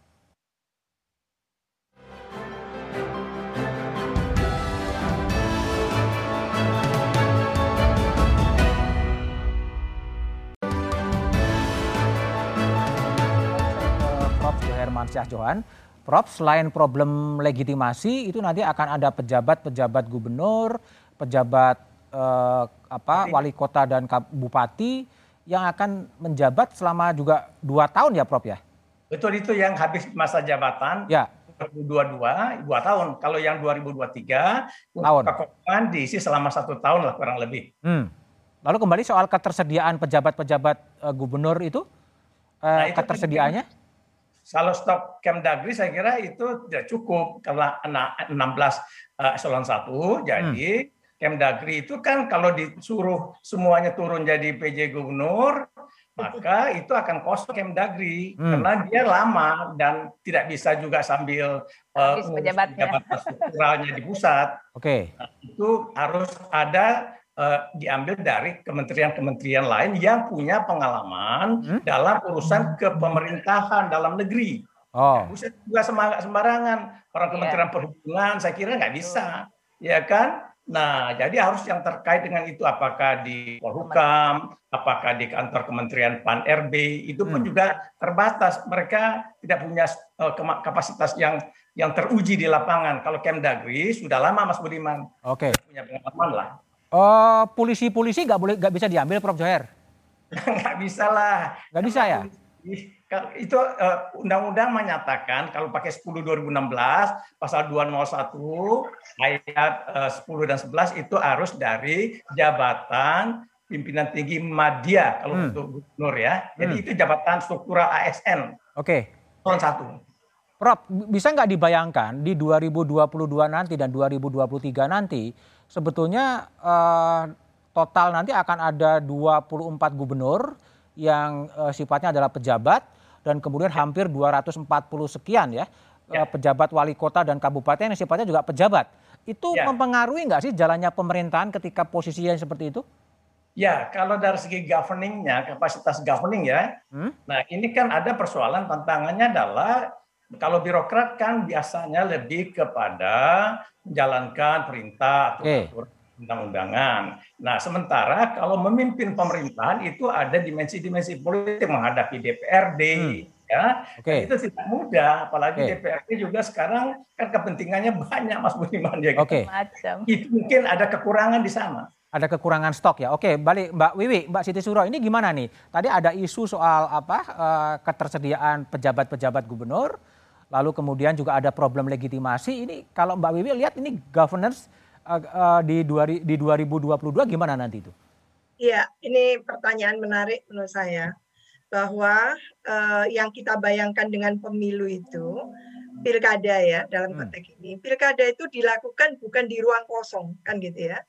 Syah Johan. Prof, selain problem legitimasi itu nanti akan ada pejabat-pejabat gubernur, pejabat eh, apa wali kota dan bupati yang akan menjabat selama juga dua tahun ya Prof ya? Betul itu yang habis masa jabatan. Ya. 2022 dua tahun. Kalau yang 2023 tahun. Kekokohan diisi selama satu tahun lah kurang lebih. Hmm. Lalu kembali soal ketersediaan pejabat-pejabat uh, gubernur itu, uh, nah, itu ketersediaannya? Kalau stok Kemdagri saya kira itu tidak cukup karena 16 uh, eselon 1 jadi hmm. Kemdagri itu kan kalau disuruh semuanya turun jadi PJ gubernur maka itu akan kosong Kemdagri hmm. karena dia lama dan tidak bisa juga sambil uh, pejabatnya strukturalnya di pusat. Oke. Okay. Nah, itu harus ada uh, diambil dari kementerian-kementerian lain yang punya pengalaman hmm? dalam urusan kepemerintahan dalam negeri. Oh. Bisa juga sembarangan orang iya. Kementerian yeah. Perhubungan, saya kira nggak bisa, ya kan? Nah, jadi harus yang terkait dengan itu apakah di Polhukam, apakah di kantor Kementerian Pan RB, itu pun hmm. juga terbatas. Mereka tidak punya uh, kapasitas yang yang teruji di lapangan. Kalau Kemdagri sudah lama Mas Budiman. Oke. Okay. Punya pengalaman lah. Oh, polisi-polisi nggak boleh nggak bisa diambil Prof Joher? Nggak bisa lah. Nggak bisa ya? Itu uh, undang-undang menyatakan kalau pakai 10 2016 pasal 201 ayat uh, 10 dan 11 itu harus dari jabatan pimpinan tinggi media kalau hmm. untuk gubernur ya. Jadi hmm. itu jabatan struktural ASN. Oke. Okay. satu. Prof, bisa nggak dibayangkan di 2022 nanti dan 2023 nanti sebetulnya uh, total nanti akan ada 24 gubernur yang uh, sifatnya adalah pejabat dan kemudian hampir 240 sekian ya, ya. Uh, pejabat wali kota dan kabupaten yang sifatnya juga pejabat. Itu ya. mempengaruhi nggak sih jalannya pemerintahan ketika posisinya seperti itu? Ya, kalau dari segi governingnya, kapasitas governing ya, hmm? nah ini kan ada persoalan tantangannya adalah kalau birokrat kan biasanya lebih kepada menjalankan perintah atau okay. undang-undangan. Nah, sementara kalau memimpin pemerintahan itu ada dimensi-dimensi politik menghadapi DPRD, hmm. ya. Okay. Itu tidak mudah, apalagi okay. DPRD juga sekarang kan kepentingannya banyak, Mas Budiman ya. Gitu. Okay. Itu mungkin ada kekurangan di sana. Ada kekurangan stok ya. Oke, balik Mbak Wiwi, Mbak Siti Suro, ini gimana nih? Tadi ada isu soal apa uh, ketersediaan pejabat-pejabat gubernur Lalu kemudian juga ada problem legitimasi. Ini kalau Mbak Wiwi lihat ini governance uh, di, dua, di 2022 gimana nanti itu? Iya, ini pertanyaan menarik menurut saya bahwa uh, yang kita bayangkan dengan pemilu itu pilkada ya dalam hmm. konteks ini pilkada itu dilakukan bukan di ruang kosong kan gitu ya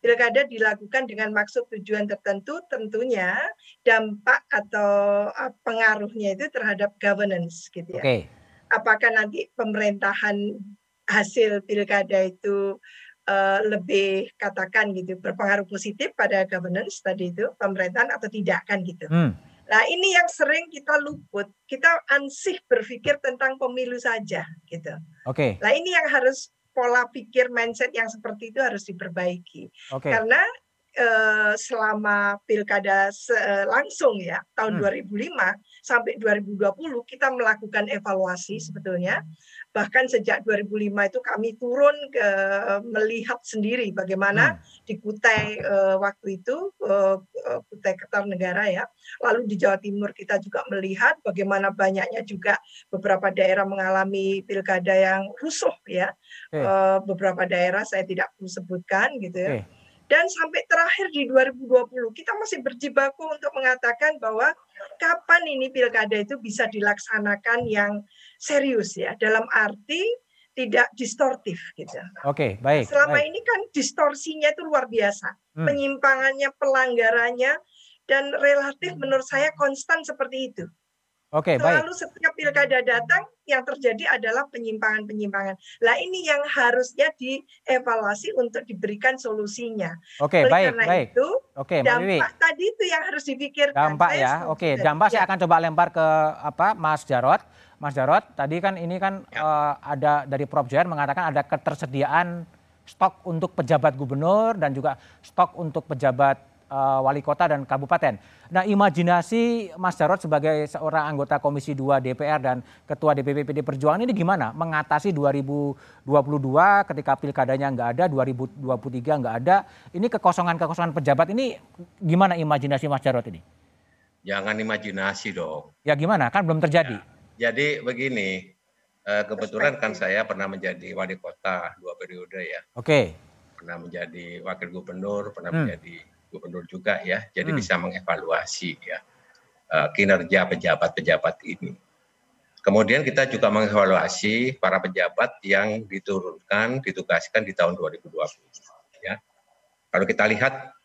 pilkada dilakukan dengan maksud tujuan tertentu tentunya dampak atau pengaruhnya itu terhadap governance gitu ya. Okay. Apakah nanti pemerintahan hasil pilkada itu uh, lebih katakan gitu berpengaruh positif pada governance tadi itu pemerintahan atau tidak kan gitu. Hmm. Nah ini yang sering kita luput, kita ansih berpikir tentang pemilu saja gitu. Oke. Okay. Nah ini yang harus pola pikir mindset yang seperti itu harus diperbaiki. Okay. Karena eh, selama pilkada langsung ya tahun hmm. 2005 sampai 2020 kita melakukan evaluasi sebetulnya bahkan sejak 2005 itu kami turun ke melihat sendiri bagaimana hmm. di Kutai uh, waktu itu uh, Kutai Kertanegara ya lalu di Jawa Timur kita juga melihat bagaimana banyaknya juga beberapa daerah mengalami pilkada yang rusuh ya uh, beberapa daerah saya tidak perlu sebutkan gitu ya. Dan sampai terakhir di 2020 kita masih berjibaku untuk mengatakan bahwa kapan ini pilkada itu bisa dilaksanakan yang serius ya dalam arti tidak distortif gitu. Oke, okay, baik. Selama baik. ini kan distorsinya itu luar biasa. Hmm. Penyimpangannya, pelanggarannya dan relatif menurut saya konstan seperti itu. Oke, okay, baik. Lalu setiap pilkada datang yang terjadi adalah penyimpangan-penyimpangan. Lah ini yang harusnya dievaluasi untuk diberikan solusinya. Oke, okay, baik, karena baik. itu Oke, okay, dampak tadi itu yang harus dipikirkan. Dampak saya ya. Oke, okay, dampak ya. saya akan coba lempar ke apa Mas Jarot. Mas Jarot, tadi kan ini kan ya. uh, ada dari Prof Jan mengatakan ada ketersediaan stok untuk pejabat gubernur dan juga stok untuk pejabat uh, wali kota dan kabupaten. Nah, imajinasi Mas Jarod sebagai seorang anggota Komisi 2 DPR dan Ketua DPP PD Perjuangan ini gimana? Mengatasi 2022 ketika pilkadanya nggak ada, 2023 nggak ada. Ini kekosongan-kekosongan pejabat ini gimana imajinasi Mas Jarod ini? Jangan imajinasi dong. Ya gimana? Kan belum terjadi. Ya, jadi begini, eh, kebetulan kan saya pernah menjadi wali kota dua periode ya. Oke. Okay. Pernah menjadi wakil gubernur, pernah hmm. menjadi gubernur juga ya, jadi hmm. bisa mengevaluasi ya uh, kinerja pejabat-pejabat ini. Kemudian kita juga mengevaluasi para pejabat yang diturunkan, ditugaskan di tahun 2020. Ya, kalau kita lihat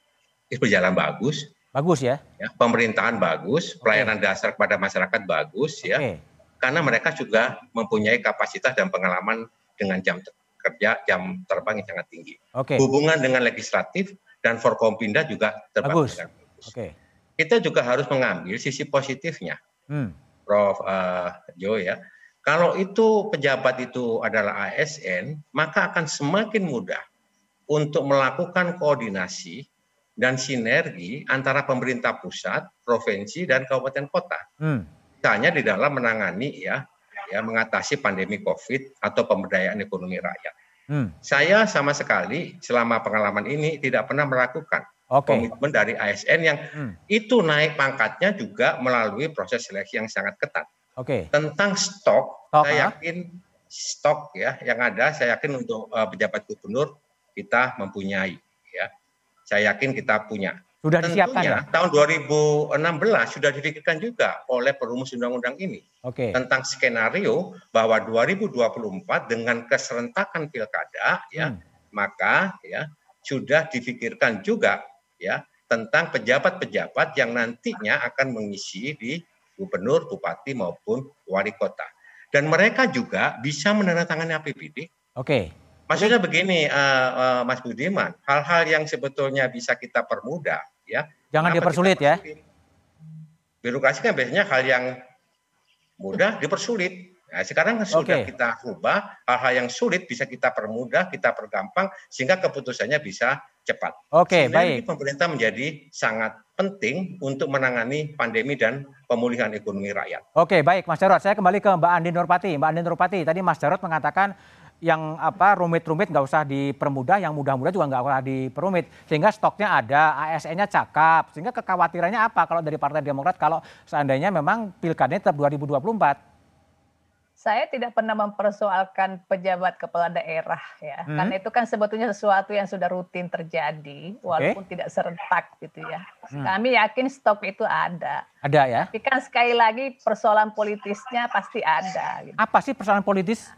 itu berjalan bagus. Bagus ya. ya pemerintahan bagus, pelayanan okay. dasar kepada masyarakat bagus okay. ya. Karena mereka juga mempunyai kapasitas dan pengalaman dengan jam kerja, jam terbang yang sangat tinggi. Okay. Hubungan dengan legislatif dan Forkompinda juga terbangun dengan bagus. Okay. Kita juga harus mengambil sisi positifnya, hmm. Prof. Uh, Jo ya. Kalau itu pejabat itu adalah ASN, maka akan semakin mudah untuk melakukan koordinasi dan sinergi antara pemerintah pusat, provinsi, dan kabupaten kota. Hmm. Misalnya di dalam menangani ya, ya mengatasi pandemi COVID atau pemberdayaan ekonomi rakyat. Hmm. Saya sama sekali selama pengalaman ini tidak pernah melakukan okay. komitmen dari ASN yang hmm. itu naik pangkatnya juga melalui proses seleksi yang sangat ketat. Oke. Okay. Tentang stok, stok saya yakin stok ya yang ada, saya yakin untuk uh, pejabat gubernur kita mempunyai. Ya, saya yakin kita punya. Sudah disiapkan ya? tahun 2016 sudah dipikirkan juga oleh perumus undang-undang ini. Okay. Tentang skenario bahwa 2024 dengan keserentakan pilkada ya, hmm. maka ya sudah dipikirkan juga ya tentang pejabat-pejabat yang nantinya akan mengisi di gubernur, bupati maupun wali kota. Dan mereka juga bisa menandatangani APBD. Oke. Okay. Maksudnya begini, uh, uh, Mas Budiman, hal-hal yang sebetulnya bisa kita permudah ya. Jangan Kenapa dipersulit ya. Birokrasi kan biasanya hal yang mudah dipersulit. Nah, sekarang sudah okay. kita ubah hal-hal yang sulit bisa kita permudah, kita pergampang sehingga keputusannya bisa cepat. Oke, okay, baik. Pemerintah menjadi sangat penting untuk menangani pandemi dan pemulihan ekonomi rakyat. Oke, okay, baik Mas Jarot. Saya kembali ke Mbak Andi Nurpati. Mbak Andi Nurpati, tadi Mas Jarot mengatakan yang apa rumit-rumit nggak usah dipermudah, yang mudah-mudah juga nggak usah diperumit. Sehingga stoknya ada, ASN-nya cakap. Sehingga kekhawatirannya apa kalau dari Partai Demokrat kalau seandainya memang pilkadanya tetap 2024? Saya tidak pernah mempersoalkan pejabat kepala daerah ya, hmm. karena itu kan sebetulnya sesuatu yang sudah rutin terjadi, walaupun okay. tidak serentak gitu ya. Hmm. Kami yakin stok itu ada. Ada ya. Tapi kan sekali lagi persoalan politisnya pasti ada. Gitu. Apa sih persoalan politis?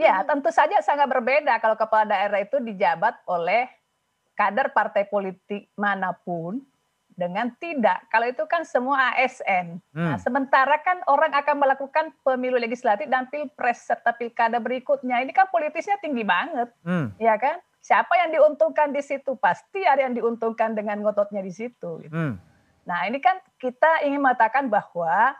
Ya tentu saja sangat berbeda kalau kepala daerah itu dijabat oleh kader partai politik mana pun dengan tidak. Kalau itu kan semua ASN. Hmm. Nah, sementara kan orang akan melakukan pemilu legislatif dan pilpres serta pilkada berikutnya. Ini kan politisnya tinggi banget, hmm. ya kan? Siapa yang diuntungkan di situ? Pasti ada yang diuntungkan dengan ngototnya di situ. Gitu. Hmm. Nah, ini kan kita ingin mengatakan bahwa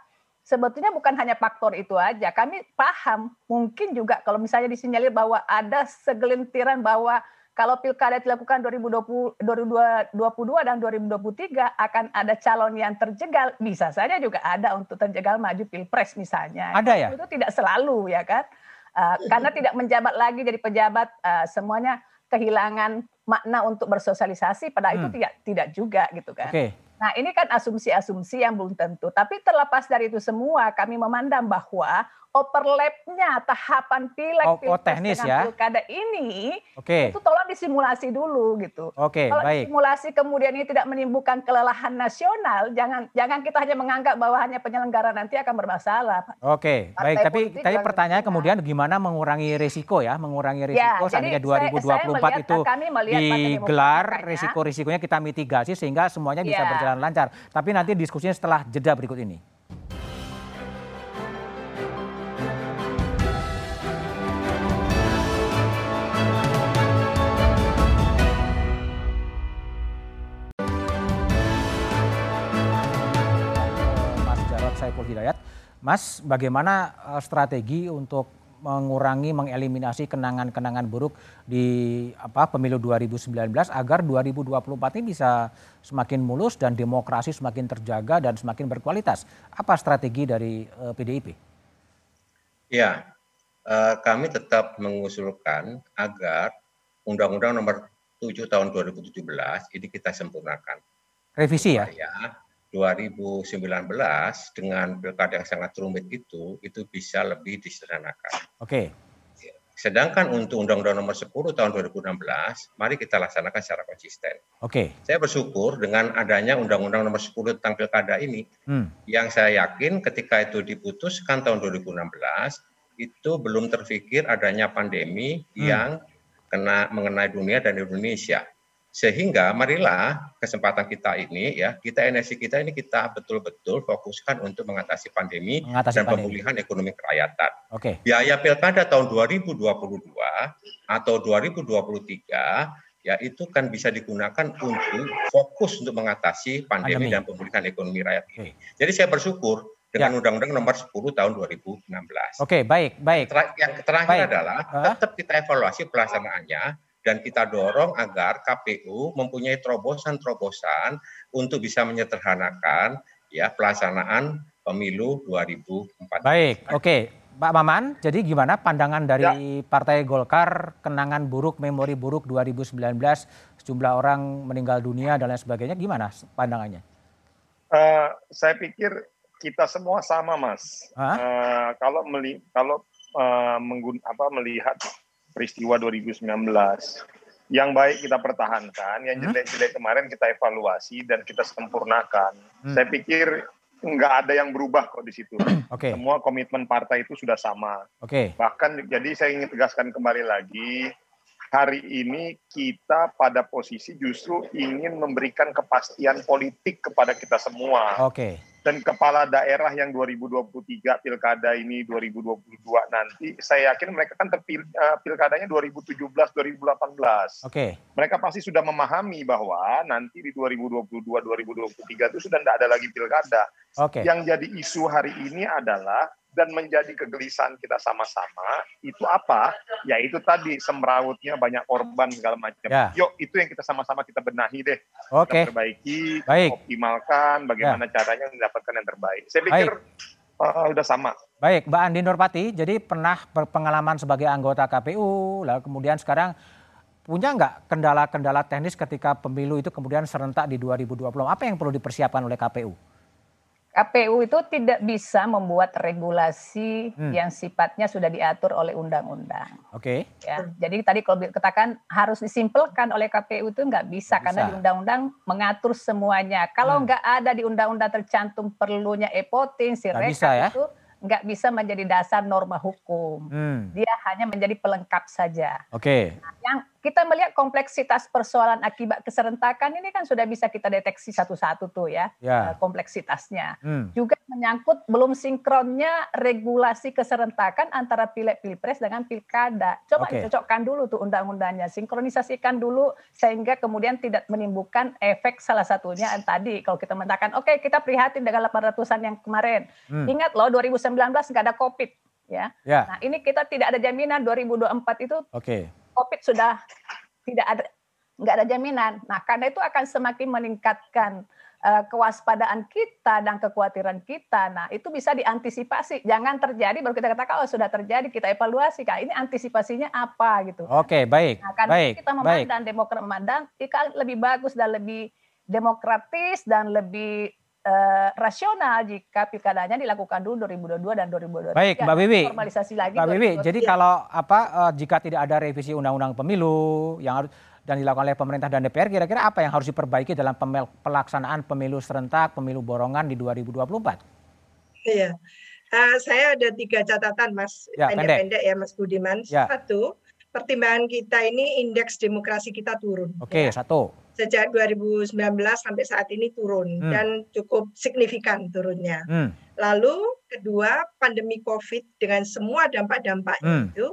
sebetulnya bukan hanya faktor itu aja. Kami paham, mungkin juga kalau misalnya disinyalir bahwa ada segelintiran bahwa kalau pilkada dilakukan 2020, 2022 dan 2023 akan ada calon yang terjegal, bisa saja juga ada untuk terjegal maju pilpres misalnya. Ada ya? Itu tidak selalu ya kan, uh, karena tidak menjabat lagi jadi pejabat uh, semuanya kehilangan makna untuk bersosialisasi, pada hmm. itu tidak tidak juga gitu kan. Okay. Nah ini kan asumsi-asumsi yang belum tentu. Tapi terlepas dari itu semua, kami memandang bahwa overlapnya tahapan pileg oh, oh, teknis ya. pilkada ini okay. itu tolong disimulasi dulu gitu. Oke, okay, Kalau baik. simulasi kemudian ini tidak menimbulkan kelelahan nasional, jangan jangan kita hanya menganggap bahwa hanya penyelenggara nanti akan bermasalah. Oke, okay, baik. Tapi tadi pertanyaan kemudian gimana mengurangi risiko ya, mengurangi risiko ya, seandainya 2024 saya melihat, itu digelar risiko-risikonya kita mitigasi sehingga semuanya bisa ya. berjalan lancar. Tapi nanti diskusinya setelah jeda berikut ini. Mas, bagaimana uh, strategi untuk mengurangi, mengeliminasi kenangan-kenangan buruk di apa pemilu 2019 agar 2024 ini bisa semakin mulus dan demokrasi semakin terjaga dan semakin berkualitas. Apa strategi dari uh, eh, PDIP? Ya, uh, kami tetap mengusulkan agar Undang-Undang Nomor 7 Tahun 2017 ini kita sempurnakan. Revisi ya? Ya, 2019 dengan pilkada yang sangat rumit itu itu bisa lebih disederhanakan. Oke. Okay. Sedangkan untuk Undang-Undang Nomor 10 Tahun 2016, mari kita laksanakan secara konsisten. Oke. Okay. Saya bersyukur dengan adanya Undang-Undang Nomor 10 tentang pilkada ini, hmm. yang saya yakin ketika itu diputuskan tahun 2016 itu belum terfikir adanya pandemi hmm. yang kena mengenai dunia dan Indonesia. Sehingga marilah kesempatan kita ini ya, kita energi kita ini kita betul-betul fokuskan untuk mengatasi pandemi mengatasi dan pandemi. pemulihan ekonomi kerakyatan. Oke. Biaya pilkada tahun 2022 atau 2023 ya itu kan bisa digunakan untuk fokus untuk mengatasi pandemi, pandemi. dan pemulihan ekonomi rakyat ini. Oke. Jadi saya bersyukur dengan ya. Undang-Undang Nomor 10 Tahun 2016. Oke, baik, baik. Yang terakhir baik. adalah tetap kita evaluasi pelaksanaannya dan kita dorong agar KPU mempunyai terobosan-terobosan untuk bisa menyederhanakan ya pelaksanaan pemilu 2004. Baik, oke. Pak Maman, jadi gimana pandangan dari ya. Partai Golkar kenangan buruk, memori buruk 2019, sejumlah orang meninggal dunia dan lain sebagainya, gimana pandangannya? Uh, saya pikir kita semua sama, Mas. Uh, kalau meli kalau uh, menggun apa melihat peristiwa 2019. Yang baik kita pertahankan, yang hmm. jelek-jelek kemarin kita evaluasi dan kita sempurnakan. Hmm. Saya pikir nggak ada yang berubah kok di situ. Okay. Semua komitmen partai itu sudah sama. Okay. Bahkan jadi saya ingin tegaskan kembali lagi, hari ini kita pada posisi justru ingin memberikan kepastian politik kepada kita semua. Oke. Okay dan kepala daerah yang 2023 pilkada ini 2022 nanti saya yakin mereka kan terpil uh, pilkadanya 2017 2018. Oke. Okay. Mereka pasti sudah memahami bahwa nanti di 2022 2023 itu sudah tidak ada lagi pilkada. Oke. Okay. Yang jadi isu hari ini adalah dan menjadi kegelisahan kita sama-sama itu apa? Ya itu tadi semrawutnya banyak korban segala macam. Ya. Yuk itu yang kita sama-sama kita benahi deh. Oke. Okay. Kita perbaiki, Baik. optimalkan bagaimana ya. caranya mendapatkan yang terbaik. Saya pikir uh, udah sama. Baik, Mbak Andi Nurpati, jadi pernah berpengalaman sebagai anggota KPU, lalu kemudian sekarang punya nggak kendala-kendala teknis ketika pemilu itu kemudian serentak di 2020? Apa yang perlu dipersiapkan oleh KPU? KPU itu tidak bisa membuat regulasi hmm. yang sifatnya sudah diatur oleh undang-undang. Oke. Okay. Ya, jadi tadi kalau katakan harus disimpelkan oleh KPU itu nggak bisa, bisa karena di undang-undang mengatur semuanya. Kalau hmm. nggak ada di undang-undang tercantum perlunya e-voting, si ya? itu nggak bisa menjadi dasar norma hukum. Hmm. Dia hanya menjadi pelengkap saja. Oke. Okay. Nah, yang kita melihat kompleksitas persoalan akibat keserentakan ini kan sudah bisa kita deteksi satu-satu tuh ya, ya. Eh, kompleksitasnya. Hmm. Juga menyangkut belum sinkronnya regulasi keserentakan antara pileg pilpres dengan pilkada. Coba okay. cocokkan dulu tuh undang-undangnya, sinkronisasikan dulu sehingga kemudian tidak menimbulkan efek salah satunya tadi kalau kita mengatakan oke okay, kita prihatin dengan 800-an yang kemarin. Hmm. Ingat loh 2019 nggak ada COVID ya. ya. Nah, ini kita tidak ada jaminan 2024 itu okay. COVID sudah tidak ada nggak ada jaminan. Nah, karena itu akan semakin meningkatkan uh, kewaspadaan kita dan kekhawatiran kita. Nah, itu bisa diantisipasi. Jangan terjadi baru kita katakan oh sudah terjadi, kita evaluasi. Kak, ini antisipasinya apa gitu. Oke, baik. Nah, karena baik, kita memandang baik. Demokrat memandang itu lebih bagus dan lebih demokratis dan lebih uh, rasional jika pilkadanya dilakukan dulu 2022 dan 2023. Baik, Mbak Bibi. Formalisasi lagi. Mbak Bibi, jadi kalau apa uh, jika tidak ada revisi undang-undang pemilu yang harus dan dilakukan oleh pemerintah dan DPR, kira-kira apa yang harus diperbaiki dalam pelaksanaan pemilu serentak, pemilu borongan di 2024? Iya, uh, saya ada tiga catatan, Mas. Ya, pendek-pendek ya, Mas Budiman. Ya. Satu, pertimbangan kita ini indeks demokrasi kita turun. Oke, ya. satu sejak 2019 sampai saat ini turun hmm. dan cukup signifikan turunnya. Hmm. Lalu kedua pandemi COVID dengan semua dampak-dampaknya hmm. itu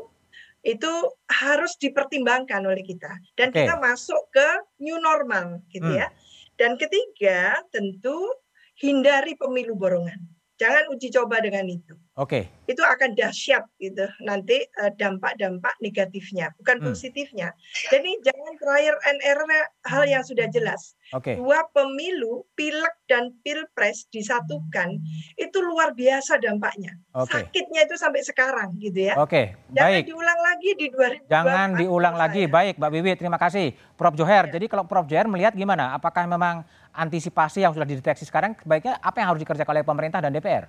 itu harus dipertimbangkan oleh kita dan okay. kita masuk ke new normal gitu hmm. ya. Dan ketiga tentu hindari pemilu borongan. Jangan uji coba dengan itu. Oke. Okay. Itu akan dahsyat gitu nanti uh, dampak-dampak negatifnya, bukan hmm. positifnya. Jadi jangan trial and error hal yang sudah jelas. Oke. Okay. Dua pemilu, pileg dan pilpres disatukan itu luar biasa dampaknya. Okay. Sakitnya itu sampai sekarang gitu ya. Oke. Okay. Jangan diulang lagi di 2024. Jangan diulang lagi. Baik, Mbak Bibi, terima kasih. Prof Joher. Ya. Jadi kalau Prof Joher melihat gimana? Apakah memang antisipasi yang sudah dideteksi sekarang sebaiknya apa yang harus dikerjakan oleh pemerintah dan DPR?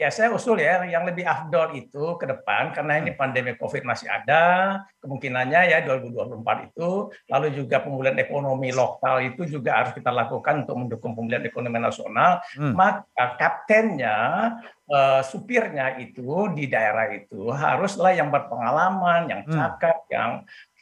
Ya saya usul ya yang lebih afdol itu ke depan karena ini pandemi COVID masih ada kemungkinannya ya 2024 itu lalu juga pemulihan ekonomi lokal itu juga harus kita lakukan untuk mendukung pemulihan ekonomi nasional hmm. maka kaptennya uh, supirnya itu di daerah itu haruslah yang berpengalaman yang hmm. cakap hmm. yang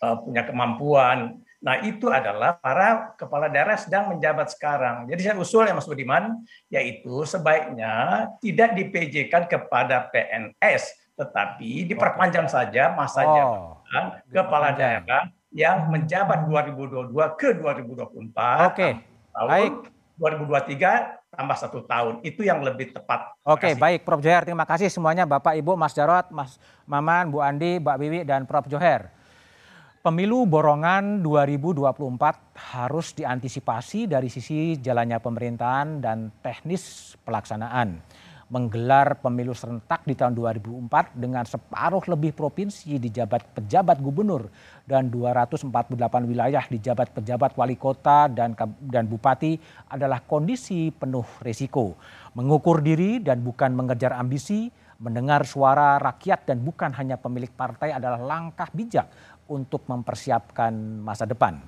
uh, punya kemampuan Nah, itu adalah para kepala daerah sedang menjabat sekarang. Jadi saya usul ya Mas Budiman, yaitu sebaiknya tidak di PJ-kan kepada PNS, tetapi diperpanjang saja masa oh, jabatan kepala daerah yang menjabat 2022 ke 2024. Oke. Okay. Tahun Baik. 2023 tambah satu tahun. Itu yang lebih tepat. Oke, okay, baik Prof. Joher. Terima kasih semuanya Bapak, Ibu, Mas Jarot, Mas Maman, Bu Andi, Mbak Bibi, dan Prof. Joher. Pemilu borongan 2024 harus diantisipasi dari sisi jalannya pemerintahan dan teknis pelaksanaan. Menggelar pemilu serentak di tahun 2004 dengan separuh lebih provinsi dijabat pejabat gubernur dan 248 wilayah dijabat pejabat wali kota dan, dan bupati adalah kondisi penuh risiko. Mengukur diri dan bukan mengejar ambisi, mendengar suara rakyat dan bukan hanya pemilik partai adalah langkah bijak untuk mempersiapkan masa depan.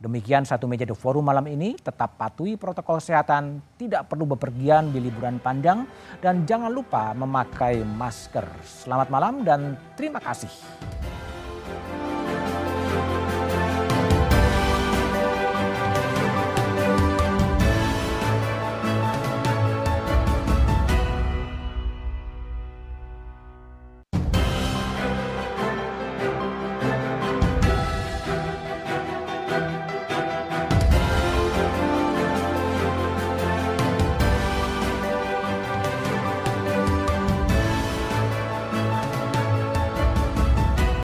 Demikian satu meja The Forum malam ini. Tetap patuhi protokol kesehatan, tidak perlu bepergian di liburan panjang, dan jangan lupa memakai masker. Selamat malam dan terima kasih.